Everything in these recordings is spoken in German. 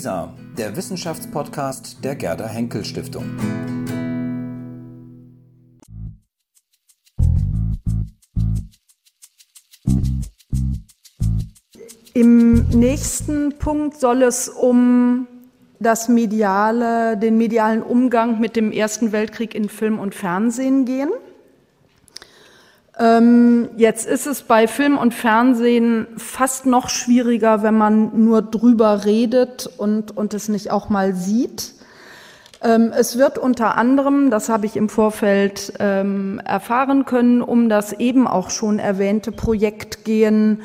WISA, der Wissenschaftspodcast der Gerda Henkel Stiftung. Im nächsten Punkt soll es um das mediale, den medialen Umgang mit dem Ersten Weltkrieg in Film und Fernsehen gehen. Ähm, jetzt ist es bei Film und Fernsehen fast noch schwieriger, wenn man nur drüber redet und, und es nicht auch mal sieht. Ähm, es wird unter anderem, das habe ich im Vorfeld ähm, erfahren können, um das eben auch schon erwähnte Projekt gehen,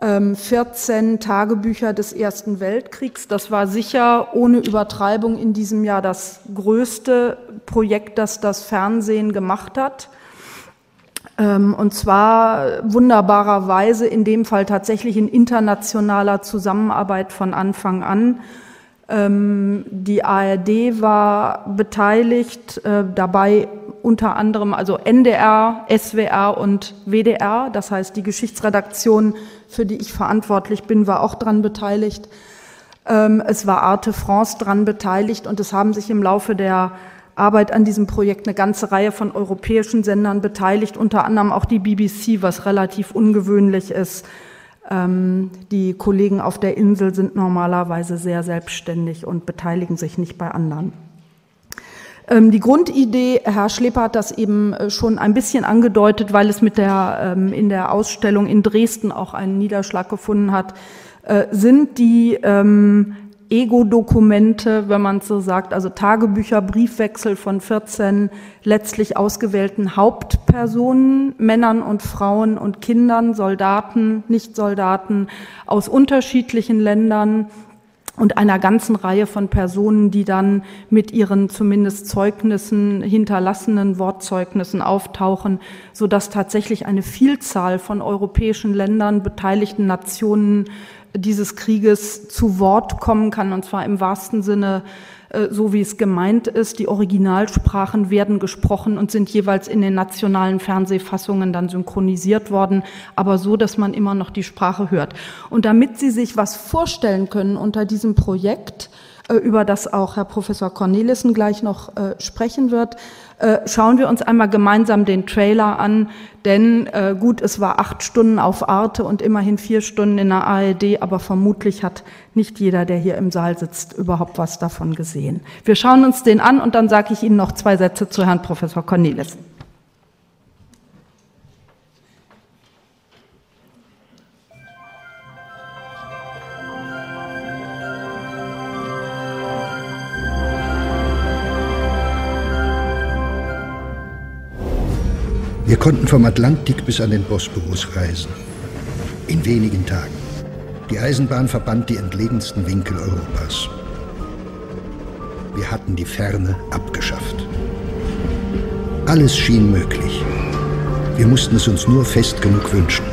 14 ähm, Tagebücher des Ersten Weltkriegs. Das war sicher ohne Übertreibung in diesem Jahr das größte Projekt, das das Fernsehen gemacht hat. Ähm, und zwar wunderbarerweise in dem Fall tatsächlich in internationaler Zusammenarbeit von Anfang an. Ähm, die ARD war beteiligt, äh, dabei unter anderem also NDR, SWR und WDR. Das heißt, die Geschichtsredaktion, für die ich verantwortlich bin, war auch daran beteiligt. Ähm, es war Arte France daran beteiligt und es haben sich im Laufe der Arbeit an diesem Projekt eine ganze Reihe von europäischen Sendern beteiligt, unter anderem auch die BBC, was relativ ungewöhnlich ist. Ähm, die Kollegen auf der Insel sind normalerweise sehr selbstständig und beteiligen sich nicht bei anderen. Ähm, die Grundidee, Herr Schlepper hat das eben äh, schon ein bisschen angedeutet, weil es mit der, ähm, in der Ausstellung in Dresden auch einen Niederschlag gefunden hat, äh, sind die Ego-Dokumente, wenn man so sagt, also Tagebücher, Briefwechsel von 14 letztlich ausgewählten Hauptpersonen, Männern und Frauen und Kindern, Soldaten, Nicht-Soldaten aus unterschiedlichen Ländern und einer ganzen Reihe von Personen, die dann mit ihren zumindest Zeugnissen, hinterlassenen Wortzeugnissen auftauchen, so dass tatsächlich eine Vielzahl von europäischen Ländern, beteiligten Nationen dieses Krieges zu Wort kommen kann, und zwar im wahrsten Sinne äh, so wie es gemeint ist. Die Originalsprachen werden gesprochen und sind jeweils in den nationalen Fernsehfassungen dann synchronisiert worden, aber so, dass man immer noch die Sprache hört. Und damit Sie sich was vorstellen können unter diesem Projekt, äh, über das auch Herr Professor Cornelissen gleich noch äh, sprechen wird, äh, schauen wir uns einmal gemeinsam den Trailer an, denn äh, gut, es war acht Stunden auf Arte und immerhin vier Stunden in der ARD, aber vermutlich hat nicht jeder, der hier im Saal sitzt, überhaupt was davon gesehen. Wir schauen uns den an und dann sage ich Ihnen noch zwei Sätze zu Herrn Professor Cornelissen. Wir konnten vom Atlantik bis an den Bosporus reisen. In wenigen Tagen. Die Eisenbahn verband die entlegensten Winkel Europas. Wir hatten die Ferne abgeschafft. Alles schien möglich. Wir mussten es uns nur fest genug wünschen.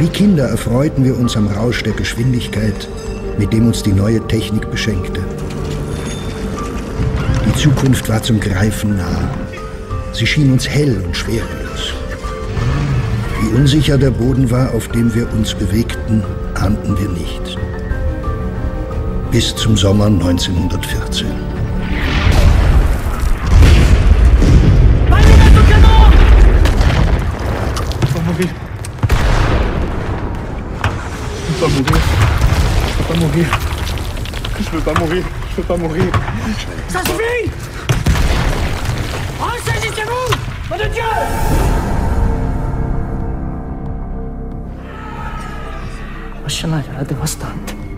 Wie Kinder erfreuten wir uns am Rausch der Geschwindigkeit, mit dem uns die neue Technik beschenkte. Die Zukunft war zum Greifen nah. Sie schien uns hell und schwerelos. Wie unsicher der Boden war, auf dem wir uns bewegten, ahnten wir nicht. Bis zum Sommer 1914. Je veux pas mourir. Je veux pas mourir. Ça suffit Ressaisissez-vous Nom de Dieu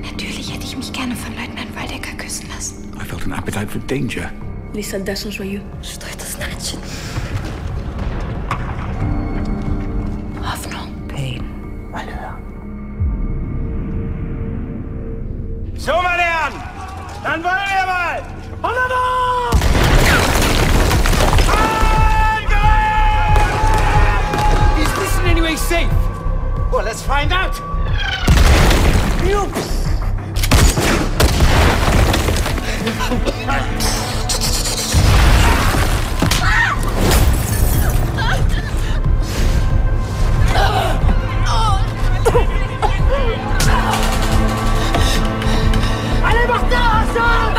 Natürlich hätte ich mich gerne von Leutnant Waldecker küssen lassen. I felt an appetite for danger. Les soldats sont joyeux. Je dois das значит? Hoffnung. Pain. Malheur. So, meine Herren, dann wollen wir mal! Hollanda! Well, let's find out! You... Allez, Martin,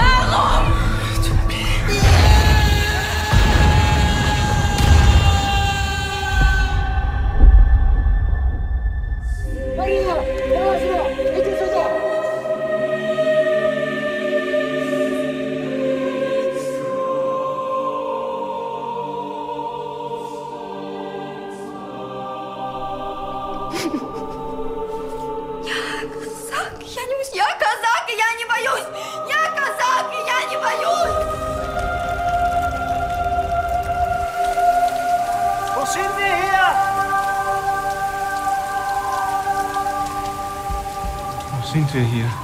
wir hier?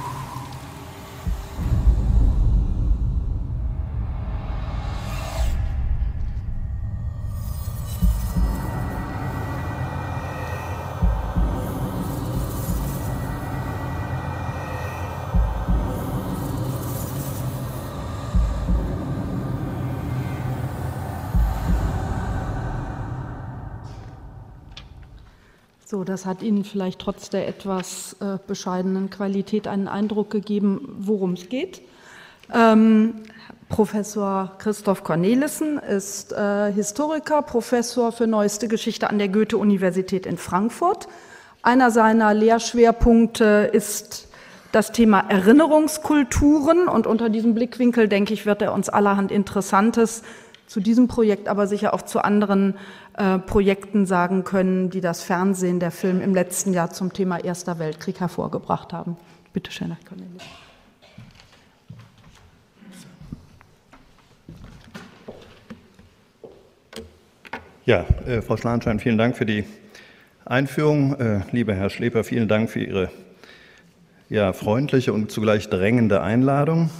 Das hat Ihnen vielleicht trotz der etwas äh, bescheidenen Qualität einen Eindruck gegeben, worum es geht. Ähm, Professor Christoph Cornelissen ist äh, Historiker, Professor für neueste Geschichte an der Goethe-Universität in Frankfurt. Einer seiner Lehrschwerpunkte ist das Thema Erinnerungskulturen und unter diesem Blickwinkel, denke ich, wird er uns allerhand Interessantes zu diesem Projekt, aber sicher auch zu anderen äh, Projekten sagen können, die das Fernsehen, der Film im letzten Jahr zum Thema Erster Weltkrieg hervorgebracht haben. Bitte schön, Herr Cornelis. Ja, äh, Frau Schlanschein, vielen Dank für die Einführung. Äh, lieber Herr Schleper, vielen Dank für Ihre ja, freundliche und zugleich drängende Einladung.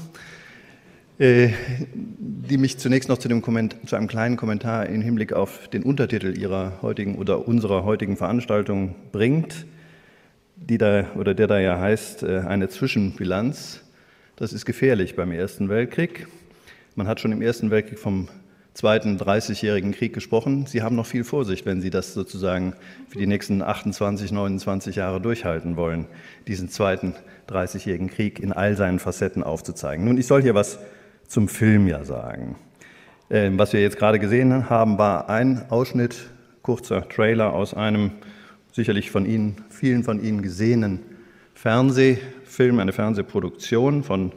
Äh, die mich zunächst noch zu, dem zu einem kleinen Kommentar im Hinblick auf den Untertitel Ihrer heutigen oder unserer heutigen Veranstaltung bringt, die da oder der da ja heißt äh, eine Zwischenbilanz. Das ist gefährlich beim Ersten Weltkrieg. Man hat schon im Ersten Weltkrieg vom Zweiten 30-jährigen Krieg gesprochen. Sie haben noch viel Vorsicht, wenn Sie das sozusagen für die nächsten 28, 29 Jahre durchhalten wollen, diesen Zweiten 30-jährigen Krieg in all seinen Facetten aufzuzeigen. Nun, ich soll hier was zum Film ja sagen. Ähm, was wir jetzt gerade gesehen haben, war ein Ausschnitt, kurzer Trailer aus einem sicherlich von Ihnen, vielen von Ihnen gesehenen Fernsehfilm, eine Fernsehproduktion von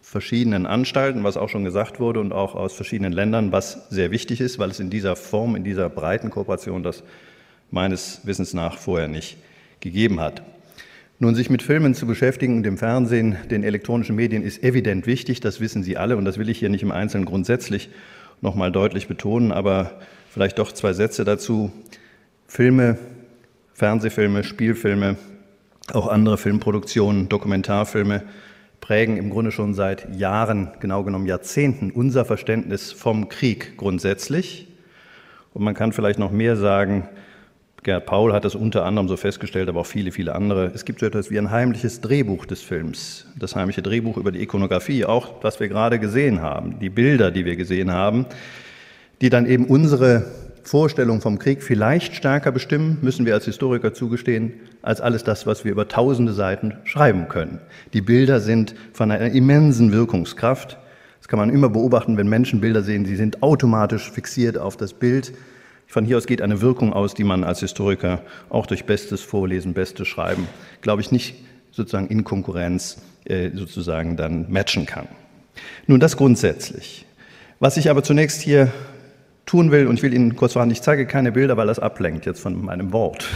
verschiedenen Anstalten, was auch schon gesagt wurde, und auch aus verschiedenen Ländern, was sehr wichtig ist, weil es in dieser Form, in dieser breiten Kooperation das meines Wissens nach vorher nicht gegeben hat. Nun, sich mit Filmen zu beschäftigen und dem Fernsehen, den elektronischen Medien ist evident wichtig, das wissen Sie alle und das will ich hier nicht im Einzelnen grundsätzlich nochmal deutlich betonen, aber vielleicht doch zwei Sätze dazu. Filme, Fernsehfilme, Spielfilme, auch andere Filmproduktionen, Dokumentarfilme prägen im Grunde schon seit Jahren, genau genommen Jahrzehnten, unser Verständnis vom Krieg grundsätzlich. Und man kann vielleicht noch mehr sagen, Gerd Paul hat das unter anderem so festgestellt, aber auch viele, viele andere. Es gibt so etwas wie ein heimliches Drehbuch des Films, das heimliche Drehbuch über die Ikonografie, auch was wir gerade gesehen haben, die Bilder, die wir gesehen haben, die dann eben unsere Vorstellung vom Krieg vielleicht stärker bestimmen, müssen wir als Historiker zugestehen, als alles das, was wir über tausende Seiten schreiben können. Die Bilder sind von einer immensen Wirkungskraft. Das kann man immer beobachten, wenn Menschen Bilder sehen, sie sind automatisch fixiert auf das Bild. Von hier aus geht eine Wirkung aus, die man als Historiker auch durch bestes Vorlesen, bestes Schreiben, glaube ich, nicht sozusagen in Konkurrenz äh, sozusagen dann matchen kann. Nun, das grundsätzlich. Was ich aber zunächst hier tun will, und ich will Ihnen kurz sagen, ich zeige keine Bilder, weil das ablenkt jetzt von meinem Wort.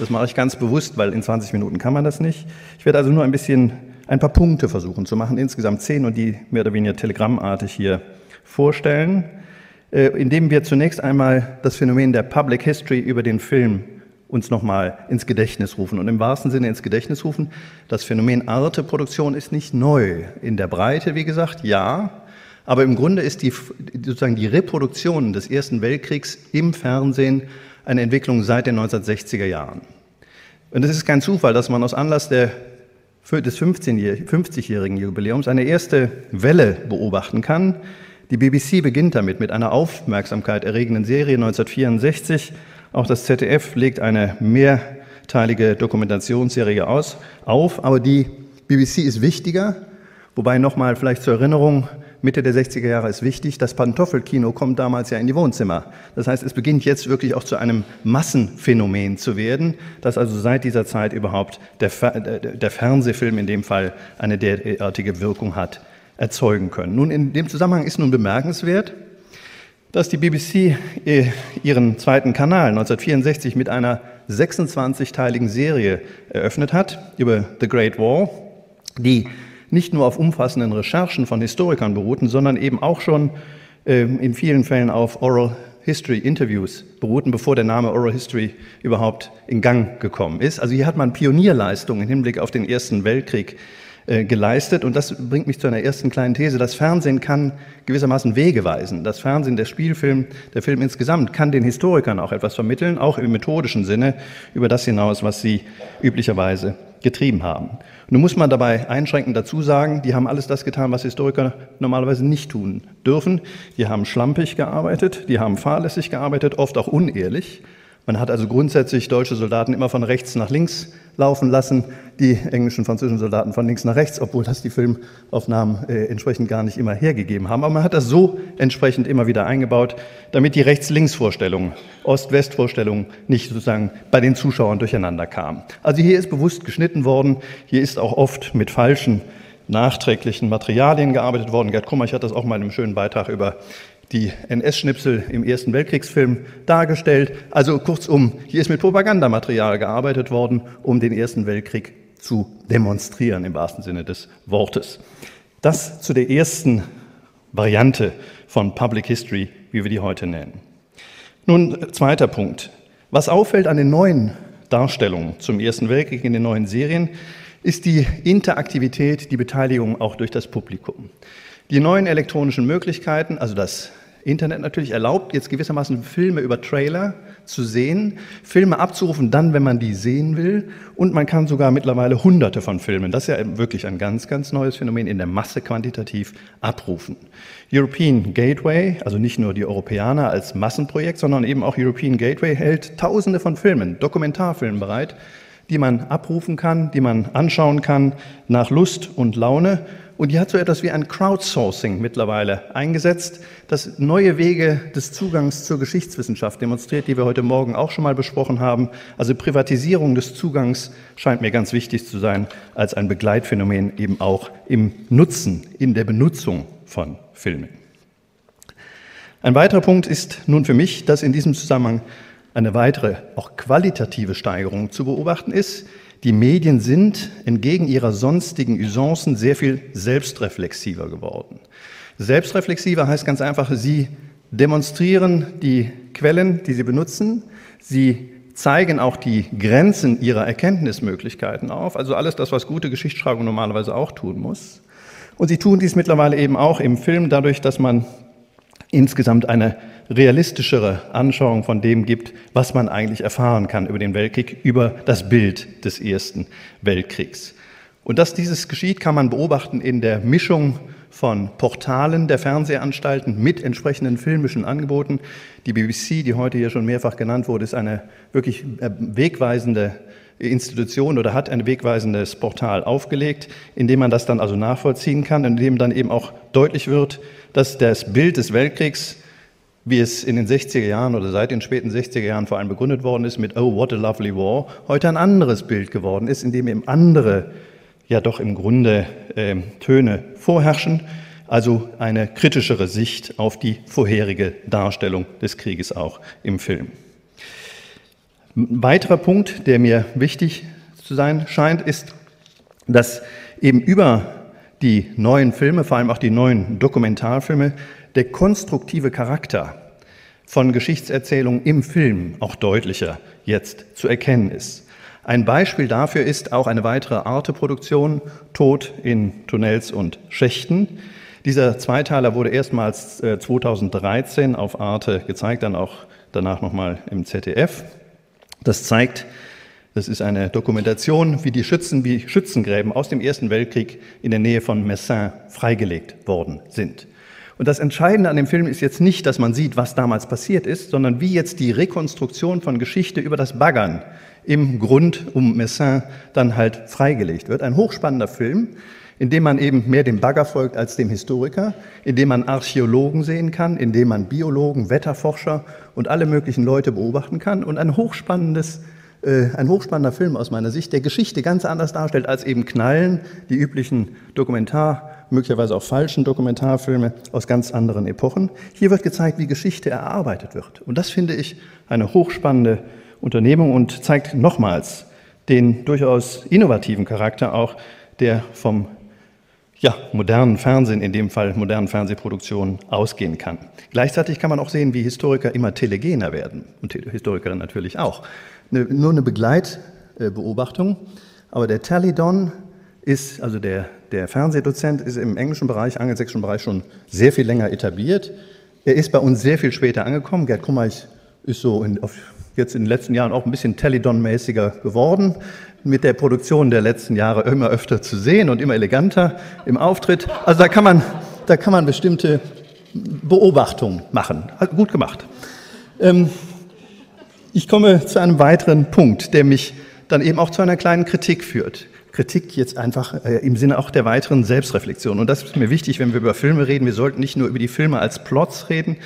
Das mache ich ganz bewusst, weil in 20 Minuten kann man das nicht. Ich werde also nur ein bisschen, ein paar Punkte versuchen zu machen, insgesamt zehn und die mehr oder weniger telegrammartig hier vorstellen. Äh, indem wir zunächst einmal das Phänomen der Public History über den Film uns nochmal ins Gedächtnis rufen. Und im wahrsten Sinne ins Gedächtnis rufen, das Phänomen Arte-Produktion ist nicht neu. In der Breite, wie gesagt, ja. Aber im Grunde ist die, sozusagen die Reproduktion des Ersten Weltkriegs im Fernsehen eine Entwicklung seit den 1960er Jahren. Und es ist kein Zufall, dass man aus Anlass der, des 50-jährigen Jubiläums eine erste Welle beobachten kann, die BBC beginnt damit mit einer Aufmerksamkeit erregenden Serie 1964. Auch das ZDF legt eine mehrteilige Dokumentationsserie aus, auf, aber die BBC ist wichtiger, wobei nochmal vielleicht zur Erinnerung, Mitte der 60er Jahre ist wichtig, das Pantoffelkino kommt damals ja in die Wohnzimmer. Das heißt, es beginnt jetzt wirklich auch zu einem Massenphänomen zu werden, dass also seit dieser Zeit überhaupt der, der Fernsehfilm in dem Fall eine derartige Wirkung hat erzeugen können. Nun, in dem Zusammenhang ist nun bemerkenswert, dass die BBC äh, ihren zweiten Kanal 1964 mit einer 26-teiligen Serie eröffnet hat über The Great War, die nicht nur auf umfassenden Recherchen von Historikern beruhten, sondern eben auch schon äh, in vielen Fällen auf Oral History Interviews beruhten, bevor der Name Oral History überhaupt in Gang gekommen ist. Also hier hat man Pionierleistungen im Hinblick auf den Ersten Weltkrieg äh, geleistet. Und das bringt mich zu einer ersten kleinen These. Das Fernsehen kann gewissermaßen Wege weisen. Das Fernsehen, der Spielfilm, der Film insgesamt kann den Historikern auch etwas vermitteln, auch im methodischen Sinne, über das hinaus, was sie üblicherweise getrieben haben. Nun muss man dabei einschränkend dazu sagen, die haben alles das getan, was Historiker normalerweise nicht tun dürfen. Die haben schlampig gearbeitet, die haben fahrlässig gearbeitet, oft auch unehrlich. Man hat also grundsätzlich deutsche Soldaten immer von rechts nach links laufen lassen, die englischen, französischen Soldaten von links nach rechts, obwohl das die Filmaufnahmen äh, entsprechend gar nicht immer hergegeben haben. Aber man hat das so entsprechend immer wieder eingebaut, damit die Rechts-Links-Vorstellungen, Ost-West-Vorstellungen nicht sozusagen bei den Zuschauern durcheinander kamen. Also hier ist bewusst geschnitten worden, hier ist auch oft mit falschen nachträglichen Materialien gearbeitet worden. Gerd Kummer, ich hatte das auch mal in einem schönen Beitrag über die NS-Schnipsel im Ersten Weltkriegsfilm dargestellt. Also kurzum, hier ist mit Propagandamaterial gearbeitet worden, um den Ersten Weltkrieg zu demonstrieren, im wahrsten Sinne des Wortes. Das zu der ersten Variante von Public History, wie wir die heute nennen. Nun, zweiter Punkt. Was auffällt an den neuen Darstellungen zum Ersten Weltkrieg in den neuen Serien, ist die Interaktivität, die Beteiligung auch durch das Publikum. Die neuen elektronischen Möglichkeiten, also das Internet natürlich erlaubt, jetzt gewissermaßen Filme über Trailer zu sehen, Filme abzurufen, dann, wenn man die sehen will. Und man kann sogar mittlerweile hunderte von Filmen, das ist ja wirklich ein ganz, ganz neues Phänomen, in der Masse quantitativ abrufen. European Gateway, also nicht nur die Europäer als Massenprojekt, sondern eben auch European Gateway hält tausende von Filmen, Dokumentarfilmen bereit, die man abrufen kann, die man anschauen kann nach Lust und Laune und die hat so etwas wie ein Crowdsourcing mittlerweile eingesetzt, das neue Wege des Zugangs zur Geschichtswissenschaft demonstriert, die wir heute Morgen auch schon mal besprochen haben. Also Privatisierung des Zugangs scheint mir ganz wichtig zu sein als ein Begleitphänomen eben auch im Nutzen, in der Benutzung von Filmen. Ein weiterer Punkt ist nun für mich, dass in diesem Zusammenhang eine weitere, auch qualitative Steigerung zu beobachten ist, die Medien sind entgegen ihrer sonstigen Usancen sehr viel selbstreflexiver geworden. Selbstreflexiver heißt ganz einfach, sie demonstrieren die Quellen, die sie benutzen, sie zeigen auch die Grenzen ihrer Erkenntnismöglichkeiten auf, also alles das, was gute Geschichtsschreibung normalerweise auch tun muss. Und sie tun dies mittlerweile eben auch im Film dadurch, dass man insgesamt eine realistischere Anschauung von dem gibt, was man eigentlich erfahren kann über den Weltkrieg, über das Bild des Ersten Weltkriegs. Und dass dieses geschieht, kann man beobachten in der Mischung von Portalen der Fernsehanstalten mit entsprechenden filmischen Angeboten. Die BBC, die heute hier schon mehrfach genannt wurde, ist eine wirklich äh, wegweisende Institution oder hat ein wegweisendes Portal aufgelegt, in dem man das dann also nachvollziehen kann, in dem dann eben auch deutlich wird, dass das Bild des Weltkriegs wie es in den 60er Jahren oder seit den späten 60er Jahren vor allem begründet worden ist mit Oh, what a lovely war, heute ein anderes Bild geworden ist, in dem eben andere, ja doch im Grunde äh, Töne vorherrschen, also eine kritischere Sicht auf die vorherige Darstellung des Krieges auch im Film. Ein weiterer Punkt, der mir wichtig zu sein scheint, ist, dass eben über die neuen Filme, vor allem auch die neuen Dokumentarfilme, der konstruktive Charakter von Geschichtserzählung im Film auch deutlicher jetzt zu erkennen ist. Ein Beispiel dafür ist auch eine weitere Arte-Produktion, Tod in Tunnels und Schächten. Dieser Zweiteiler wurde erstmals 2013 äh, auf Arte gezeigt, dann auch danach nochmal im ZDF. Das zeigt, das ist eine Dokumentation, wie die Schützen, wie Schützengräben aus dem Ersten Weltkrieg in der Nähe von Messin freigelegt worden sind. Und das Entscheidende an dem Film ist jetzt nicht, dass man sieht, was damals passiert ist, sondern wie jetzt die Rekonstruktion von Geschichte über das Baggern im Grund um Messin dann halt freigelegt wird. Ein hochspannender Film, in dem man eben mehr dem Bagger folgt als dem Historiker, in dem man Archäologen sehen kann, in dem man Biologen, Wetterforscher und alle möglichen Leute beobachten kann und ein hochspannendes äh, ein hochspannender Film aus meiner Sicht, der Geschichte ganz anders darstellt als eben Knallen, die üblichen Dokumentar- möglicherweise auch falschen Dokumentarfilme aus ganz anderen Epochen. Hier wird gezeigt, wie Geschichte erarbeitet wird. Und das finde ich eine hochspannende Unternehmung und zeigt nochmals den durchaus innovativen Charakter auch, der vom ja, modernen Fernsehen, in dem Fall modernen Fernsehproduktionen, ausgehen kann. Gleichzeitig kann man auch sehen, wie Historiker immer telegener werden und Historikerinnen natürlich auch. Eine, nur eine Begleitbeobachtung, aber der Talidon ist, also der, der Fernsehdozent, ist im englischen Bereich, angelsächsischen Bereich schon sehr viel länger etabliert. Er ist bei uns sehr viel später angekommen. Gerd Kummerich ist so in, auf, jetzt in den letzten Jahren auch ein bisschen Telidon-mäßiger geworden mit der Produktion der letzten Jahre immer öfter zu sehen und immer eleganter im Auftritt. Also da kann man, da kann man bestimmte Beobachtungen machen. Gut gemacht. Ähm, ich komme zu einem weiteren Punkt, der mich dann eben auch zu einer kleinen Kritik führt. Kritik jetzt einfach äh, im Sinne auch der weiteren Selbstreflexion. Und das ist mir wichtig, wenn wir über Filme reden. Wir sollten nicht nur über die Filme als Plots reden,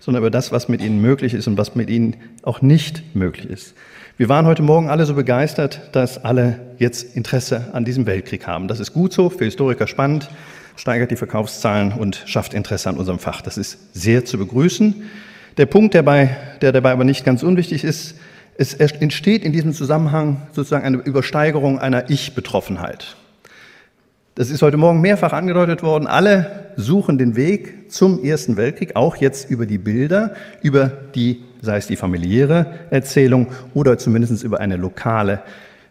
sondern über das, was mit ihnen möglich ist und was mit ihnen auch nicht möglich ist. Wir waren heute Morgen alle so begeistert, dass alle jetzt Interesse an diesem Weltkrieg haben. Das ist gut so, für Historiker spannend, steigert die Verkaufszahlen und schafft Interesse an unserem Fach. Das ist sehr zu begrüßen. Der Punkt, der, bei, der dabei aber nicht ganz unwichtig ist, es entsteht in diesem Zusammenhang sozusagen eine Übersteigerung einer Ich-Betroffenheit. Das ist heute Morgen mehrfach angedeutet worden. Alle suchen den Weg zum Ersten Weltkrieg, auch jetzt über die Bilder, über die sei es die familiäre Erzählung oder zumindest über eine lokale,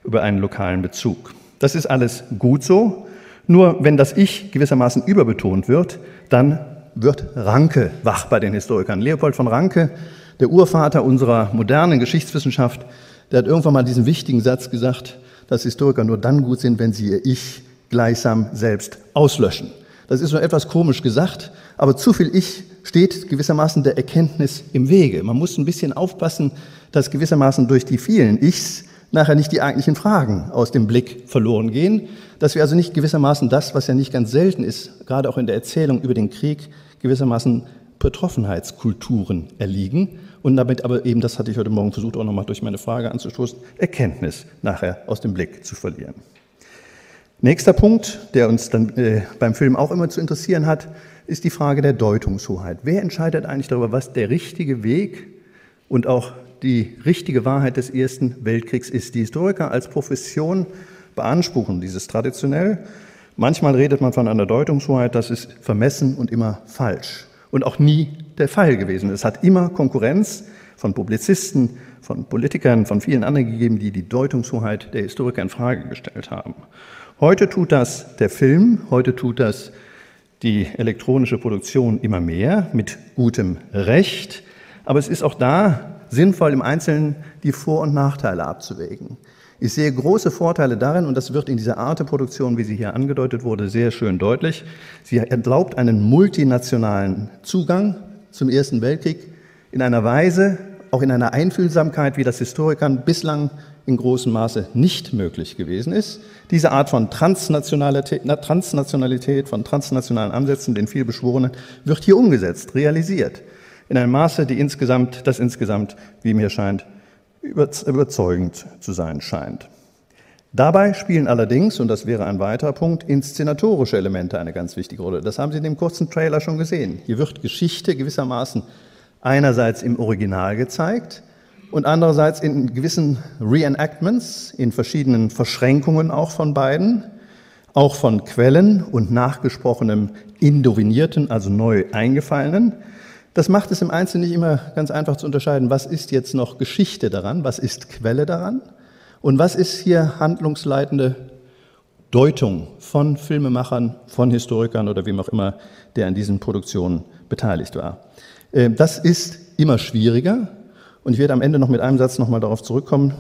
über einen lokalen Bezug. Das ist alles gut so. Nur wenn das Ich gewissermaßen überbetont wird, dann wird Ranke wach bei den Historikern. Leopold von Ranke, der Urvater unserer modernen Geschichtswissenschaft, der hat irgendwann mal diesen wichtigen Satz gesagt, dass Historiker nur dann gut sind, wenn sie ihr Ich gleichsam selbst auslöschen. Das ist nur etwas komisch gesagt, aber zu viel Ich steht gewissermaßen der Erkenntnis im Wege. Man muss ein bisschen aufpassen, dass gewissermaßen durch die vielen Ichs nachher nicht die eigentlichen Fragen aus dem Blick verloren gehen, dass wir also nicht gewissermaßen das, was ja nicht ganz selten ist, gerade auch in der Erzählung über den Krieg, gewissermaßen Betroffenheitskulturen erliegen und damit aber eben, das hatte ich heute Morgen versucht auch nochmal durch meine Frage anzustoßen, Erkenntnis nachher aus dem Blick zu verlieren. Nächster Punkt, der uns dann äh, beim Film auch immer zu interessieren hat, ist die Frage der Deutungshoheit. Wer entscheidet eigentlich darüber, was der richtige Weg und auch die richtige Wahrheit des Ersten Weltkriegs ist? Die Historiker als Profession beanspruchen dieses traditionell. Manchmal redet man von einer Deutungshoheit, das ist vermessen und immer falsch und auch nie der Fall gewesen. Es hat immer Konkurrenz von Publizisten, von Politikern, von vielen anderen gegeben, die die Deutungshoheit der Historiker in Frage gestellt haben. Heute tut das der Film, heute tut das die elektronische Produktion immer mehr mit gutem Recht. Aber es ist auch da sinnvoll, im Einzelnen die Vor- und Nachteile abzuwägen. Ich sehe große Vorteile darin, und das wird in dieser Arte-Produktion, wie sie hier angedeutet wurde, sehr schön deutlich. Sie erlaubt einen multinationalen Zugang zum Ersten Weltkrieg in einer Weise, auch in einer Einfühlsamkeit, wie das Historikern bislang in großem Maße nicht möglich gewesen ist. Diese Art von Transnationalität, Transnationalität, von transnationalen Ansätzen, den vielbeschworenen, wird hier umgesetzt, realisiert. In einem Maße, die insgesamt, das insgesamt, wie mir scheint, überzeugend zu sein scheint. Dabei spielen allerdings, und das wäre ein weiterer Punkt, inszenatorische Elemente eine ganz wichtige Rolle. Das haben Sie in dem kurzen Trailer schon gesehen. Hier wird Geschichte gewissermaßen einerseits im Original gezeigt, und andererseits in gewissen Reenactments, in verschiedenen Verschränkungen auch von beiden, auch von Quellen und nachgesprochenem Indovinierten, also neu eingefallenen. Das macht es im Einzelnen nicht immer ganz einfach zu unterscheiden, was ist jetzt noch Geschichte daran, was ist Quelle daran und was ist hier handlungsleitende Deutung von Filmemachern, von Historikern oder wem auch immer, der an diesen Produktionen beteiligt war. Äh, das ist immer schwieriger, und ich werde am Ende noch mit einem Satz nochmal darauf zurückkommen.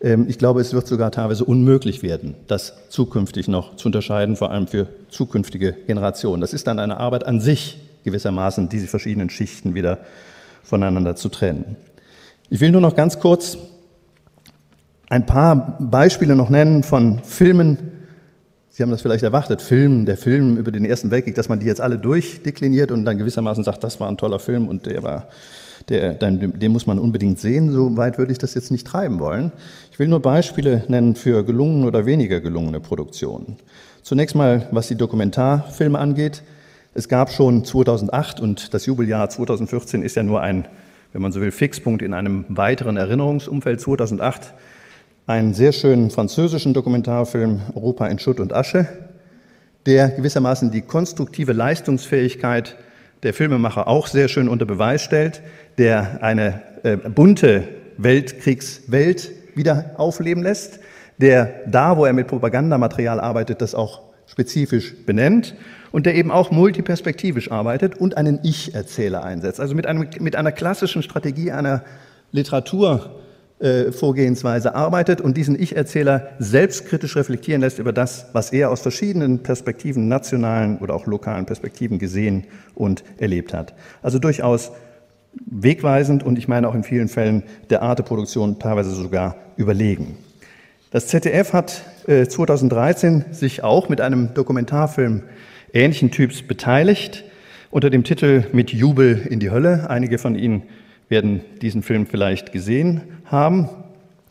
Ähm, ich glaube, es wird sogar teilweise unmöglich werden, das zukünftig noch zu unterscheiden, vor allem für zukünftige Generationen. Das ist dann eine Arbeit an sich, gewissermaßen diese verschiedenen Schichten wieder voneinander zu trennen. Ich will nur noch ganz kurz ein paar Beispiele noch nennen von Filmen. Sie haben das vielleicht erwartet, Filmen, der Film über den Ersten Weltkrieg, dass man die jetzt alle durchdekliniert und dann gewissermaßen sagt, das war ein toller Film und der war der, den, den muss man unbedingt sehen. So weit würde ich das jetzt nicht treiben wollen. Ich will nur Beispiele nennen für gelungene oder weniger gelungene Produktionen. Zunächst mal, was die Dokumentarfilme angeht. Es gab schon 2008 und das Jubeljahr 2014 ist ja nur ein, wenn man so will, Fixpunkt in einem weiteren Erinnerungsumfeld. 2008 einen sehr schönen französischen Dokumentarfilm Europa in Schutt und Asche, der gewissermaßen die konstruktive Leistungsfähigkeit der Filmemacher auch sehr schön unter Beweis stellt, der eine äh, bunte Weltkriegswelt wieder aufleben lässt, der da, wo er mit Propagandamaterial arbeitet, das auch spezifisch benennt und der eben auch multiperspektivisch arbeitet und einen Ich-Erzähler einsetzt. Also mit, einem, mit einer klassischen Strategie einer Literaturvorgehensweise arbeitet und diesen Ich-Erzähler selbstkritisch reflektieren lässt über das, was er aus verschiedenen Perspektiven, nationalen oder auch lokalen Perspektiven gesehen und erlebt hat. Also durchaus wegweisend und ich meine auch in vielen Fällen der Arte-Produktion teilweise sogar überlegen. Das ZDF hat 2013 äh, sich auch mit einem Dokumentarfilm ähnlichen Typs beteiligt, unter dem Titel Mit Jubel in die Hölle. Einige von Ihnen werden diesen Film vielleicht gesehen haben.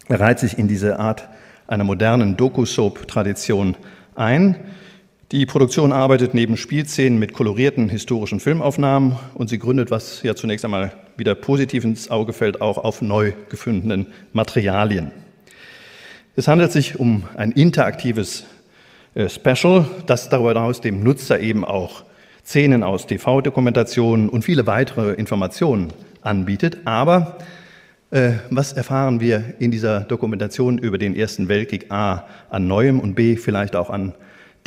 Er reiht sich in diese Art einer modernen Doku-Soap-Tradition ein. Die Produktion arbeitet neben Spielszenen mit kolorierten historischen Filmaufnahmen und sie gründet, was ja zunächst einmal wieder positiv ins Auge fällt, auch auf neu gefundenen Materialien. Es handelt sich um ein interaktives äh, Special, das darüber hinaus dem Nutzer eben auch Szenen aus TV-Dokumentationen und viele weitere Informationen anbietet. Aber äh, was erfahren wir in dieser Dokumentation über den Ersten Weltkrieg A an Neuem und B vielleicht auch an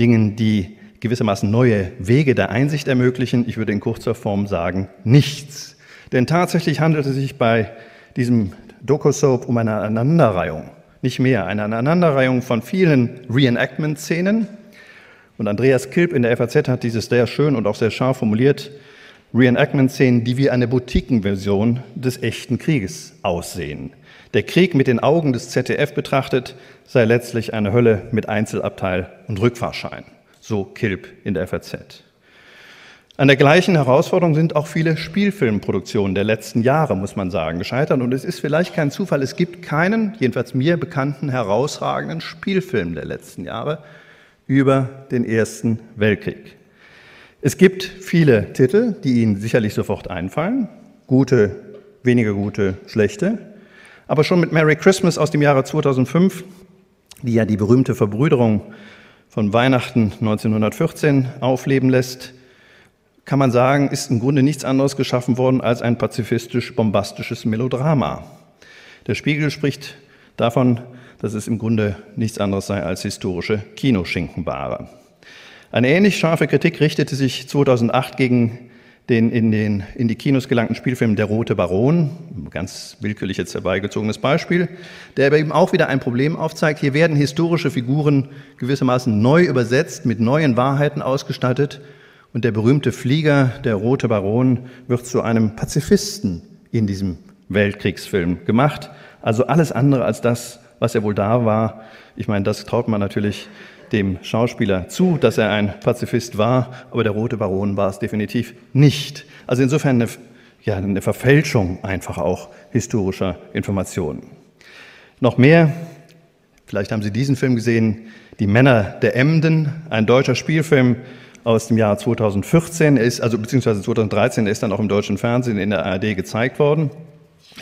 Dingen, die gewissermaßen neue Wege der Einsicht ermöglichen? Ich würde in kurzer Form sagen, nichts. Denn tatsächlich handelt es sich bei diesem Doku-Soap um eine Aneinanderreihung nicht mehr. Eine Aneinanderreihung von vielen Reenactment-Szenen. Und Andreas Kilp in der FAZ hat dieses sehr schön und auch sehr scharf formuliert. Reenactment-Szenen, die wie eine Boutiquenversion des echten Krieges aussehen. Der Krieg mit den Augen des ZDF betrachtet sei letztlich eine Hölle mit Einzelabteil und Rückfahrschein. So Kilp in der FAZ. An der gleichen Herausforderung sind auch viele Spielfilmproduktionen der letzten Jahre, muss man sagen, gescheitert. Und es ist vielleicht kein Zufall, es gibt keinen, jedenfalls mir bekannten, herausragenden Spielfilm der letzten Jahre über den Ersten Weltkrieg. Es gibt viele Titel, die Ihnen sicherlich sofort einfallen, gute, weniger gute, schlechte. Aber schon mit Merry Christmas aus dem Jahre 2005, die ja die berühmte Verbrüderung von Weihnachten 1914 aufleben lässt, kann man sagen, ist im Grunde nichts anderes geschaffen worden als ein pazifistisch-bombastisches Melodrama. Der Spiegel spricht davon, dass es im Grunde nichts anderes sei als historische Kinoschinkenware. Eine ähnlich scharfe Kritik richtete sich 2008 gegen den in, den in die Kinos gelangten Spielfilm Der Rote Baron, ganz willkürlich jetzt herbeigezogenes Beispiel, der aber eben auch wieder ein Problem aufzeigt. Hier werden historische Figuren gewissermaßen neu übersetzt, mit neuen Wahrheiten ausgestattet und der berühmte Flieger, der Rote Baron, wird zu einem Pazifisten in diesem Weltkriegsfilm gemacht. Also alles andere als das, was er wohl da war. Ich meine, das traut man natürlich dem Schauspieler zu, dass er ein Pazifist war, aber der Rote Baron war es definitiv nicht. Also insofern eine, ja, eine Verfälschung einfach auch historischer Informationen. Noch mehr, vielleicht haben Sie diesen Film gesehen, Die Männer der Emden, ein deutscher Spielfilm aus dem Jahr 2014, ist, also beziehungsweise 2013, ist dann auch im deutschen Fernsehen in der ARD gezeigt worden.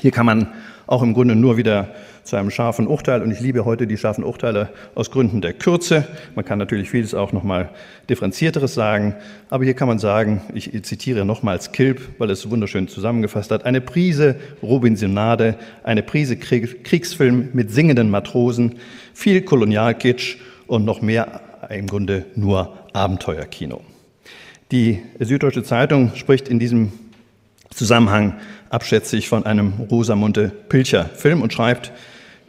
Hier kann man auch im Grunde nur wieder zu einem scharfen Urteil, und ich liebe heute die scharfen Urteile aus Gründen der Kürze. Man kann natürlich vieles auch nochmal differenzierteres sagen, aber hier kann man sagen, ich zitiere nochmals Kilp, weil es wunderschön zusammengefasst hat, eine Prise Robinsonade, eine Prise Kriegsfilm mit singenden Matrosen, viel Kolonialkitsch und noch mehr im Grunde nur Abenteuerkino. Die Süddeutsche Zeitung spricht in diesem Zusammenhang abschätzig von einem Rosamunde Pilcher Film und schreibt,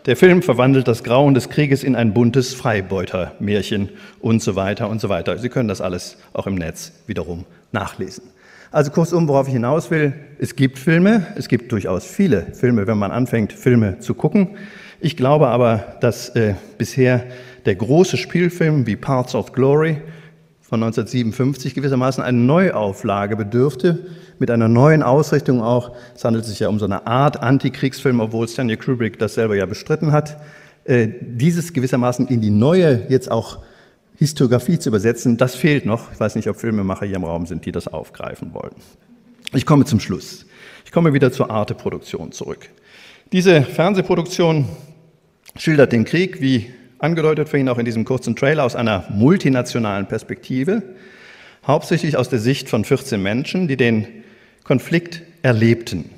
der Film verwandelt das Grauen des Krieges in ein buntes Freibeutermärchen und so weiter und so weiter. Sie können das alles auch im Netz wiederum nachlesen. Also kurzum, worauf ich hinaus will, es gibt Filme, es gibt durchaus viele Filme, wenn man anfängt, Filme zu gucken. Ich glaube aber, dass äh, bisher der große Spielfilm wie Parts of Glory von 1957 gewissermaßen eine Neuauflage bedürfte, mit einer neuen Ausrichtung auch. Es handelt sich ja um so eine Art Antikriegsfilm, obwohl Stanley Kubrick das selber ja bestritten hat. Äh, dieses gewissermaßen in die neue, jetzt auch Historiografie zu übersetzen, das fehlt noch. Ich weiß nicht, ob Filmemacher hier im Raum sind, die das aufgreifen wollen. Ich komme zum Schluss. Ich komme wieder zur Arte-Produktion zurück. Diese Fernsehproduktion schildert den Krieg wie angedeutet vorhin auch in diesem kurzen Trailer, aus einer multinationalen Perspektive, hauptsächlich aus der Sicht von 14 Menschen, die den Konflikt erlebten.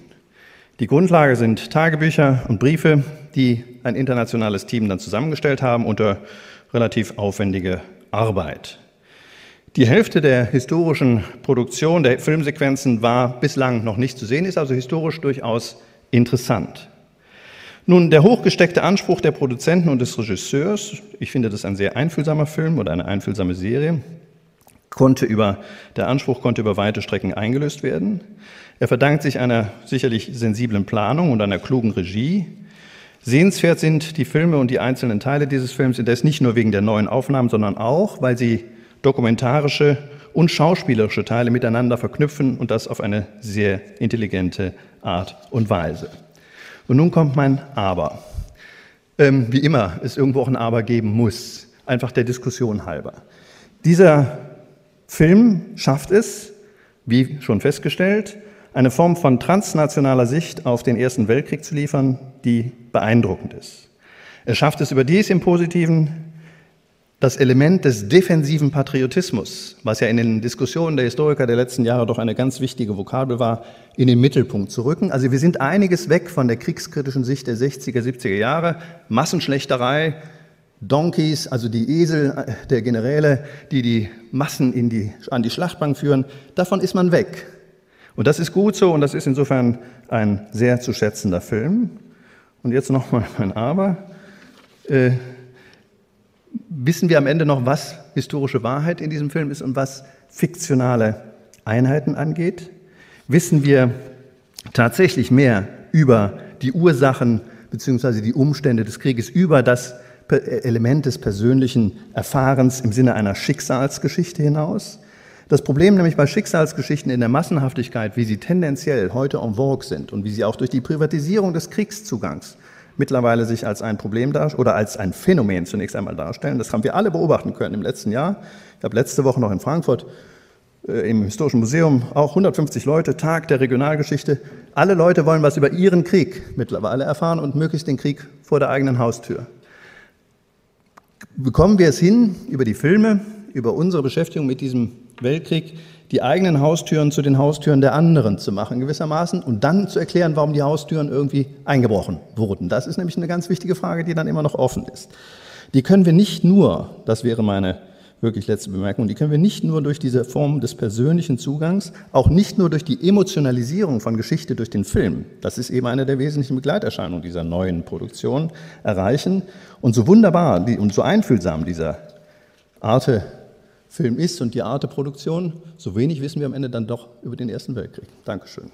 Die Grundlage sind Tagebücher und Briefe, die ein internationales Team dann zusammengestellt haben unter relativ aufwendige Arbeit. Die Hälfte der historischen Produktion der Filmsequenzen war bislang noch nicht zu sehen, ist also historisch durchaus interessant. Nun, der hochgesteckte Anspruch der Produzenten und des Regisseurs, ich finde das ein sehr einfühlsamer Film oder eine einfühlsame Serie, konnte über, der Anspruch konnte über weite Strecken eingelöst werden. Er verdankt sich einer sicherlich sensiblen Planung und einer klugen Regie. Sehenswert sind die Filme und die einzelnen Teile dieses Films indes nicht nur wegen der neuen Aufnahmen, sondern auch, weil sie dokumentarische und schauspielerische Teile miteinander verknüpfen und das auf eine sehr intelligente Art und Weise. Und nun kommt mein Aber. Ähm, wie immer es irgendwo auch ein Aber geben muss, einfach der Diskussion halber. Dieser Film schafft es, wie schon festgestellt, eine Form von transnationaler Sicht auf den Ersten Weltkrieg zu liefern, die beeindruckend ist. Er schafft es überdies im Positiven, das Element des defensiven Patriotismus, was ja in den Diskussionen der Historiker der letzten Jahre doch eine ganz wichtige Vokabel war, in den Mittelpunkt zu rücken. Also wir sind einiges weg von der kriegskritischen Sicht der 60er, 70er Jahre, Massenschlechterei, Donkeys, also die Esel der Generäle, die die Massen in die, an die Schlachtbank führen, davon ist man weg. Und das ist gut so und das ist insofern ein sehr zu schätzender Film. Und jetzt nochmal mein Aber. Äh, wissen wir am Ende noch, was historische Wahrheit in diesem Film ist und was fiktionale Einheiten angeht? Wissen wir tatsächlich mehr über die Ursachen bzw. die Umstände des Krieges, über das Element des persönlichen Erfahrens im Sinne einer Schicksalsgeschichte hinaus? Das Problem nämlich bei Schicksalsgeschichten in der Massenhaftigkeit, wie sie tendenziell heute en vogue sind und wie sie auch durch die Privatisierung des Kriegszugangs mittlerweile sich als ein Problem darstellen oder als ein Phänomen zunächst einmal darstellen. Das haben wir alle beobachten können im letzten Jahr. Ich habe letzte Woche noch in Frankfurt äh, im Historischen Museum auch 150 Leute, Tag der Regionalgeschichte. Alle Leute wollen was über ihren Krieg mittlerweile erfahren und möglichst den Krieg vor der eigenen Haustür. Bekommen wir es hin, über die Filme, über unsere Beschäftigung mit diesem Weltkrieg, die eigenen Haustüren zu den Haustüren der anderen zu machen, gewissermaßen, und dann zu erklären, warum die Haustüren irgendwie eingebrochen wurden. Das ist nämlich eine ganz wichtige Frage, die dann immer noch offen ist. Die können wir nicht nur, das wäre meine wirklich letzte Bemerkung, die können wir nicht nur durch diese Form des persönlichen Zugangs, auch nicht nur durch die Emotionalisierung von Geschichte durch den Film, das ist eben eine der wesentlichen Begleiterscheinungen dieser neuen Produktion, erreichen. Und so wunderbar und so einfühlsam dieser Arte Film ist und die Art der Produktion, so wenig wissen wir am Ende dann doch über den Ersten Weltkrieg. Dankeschön.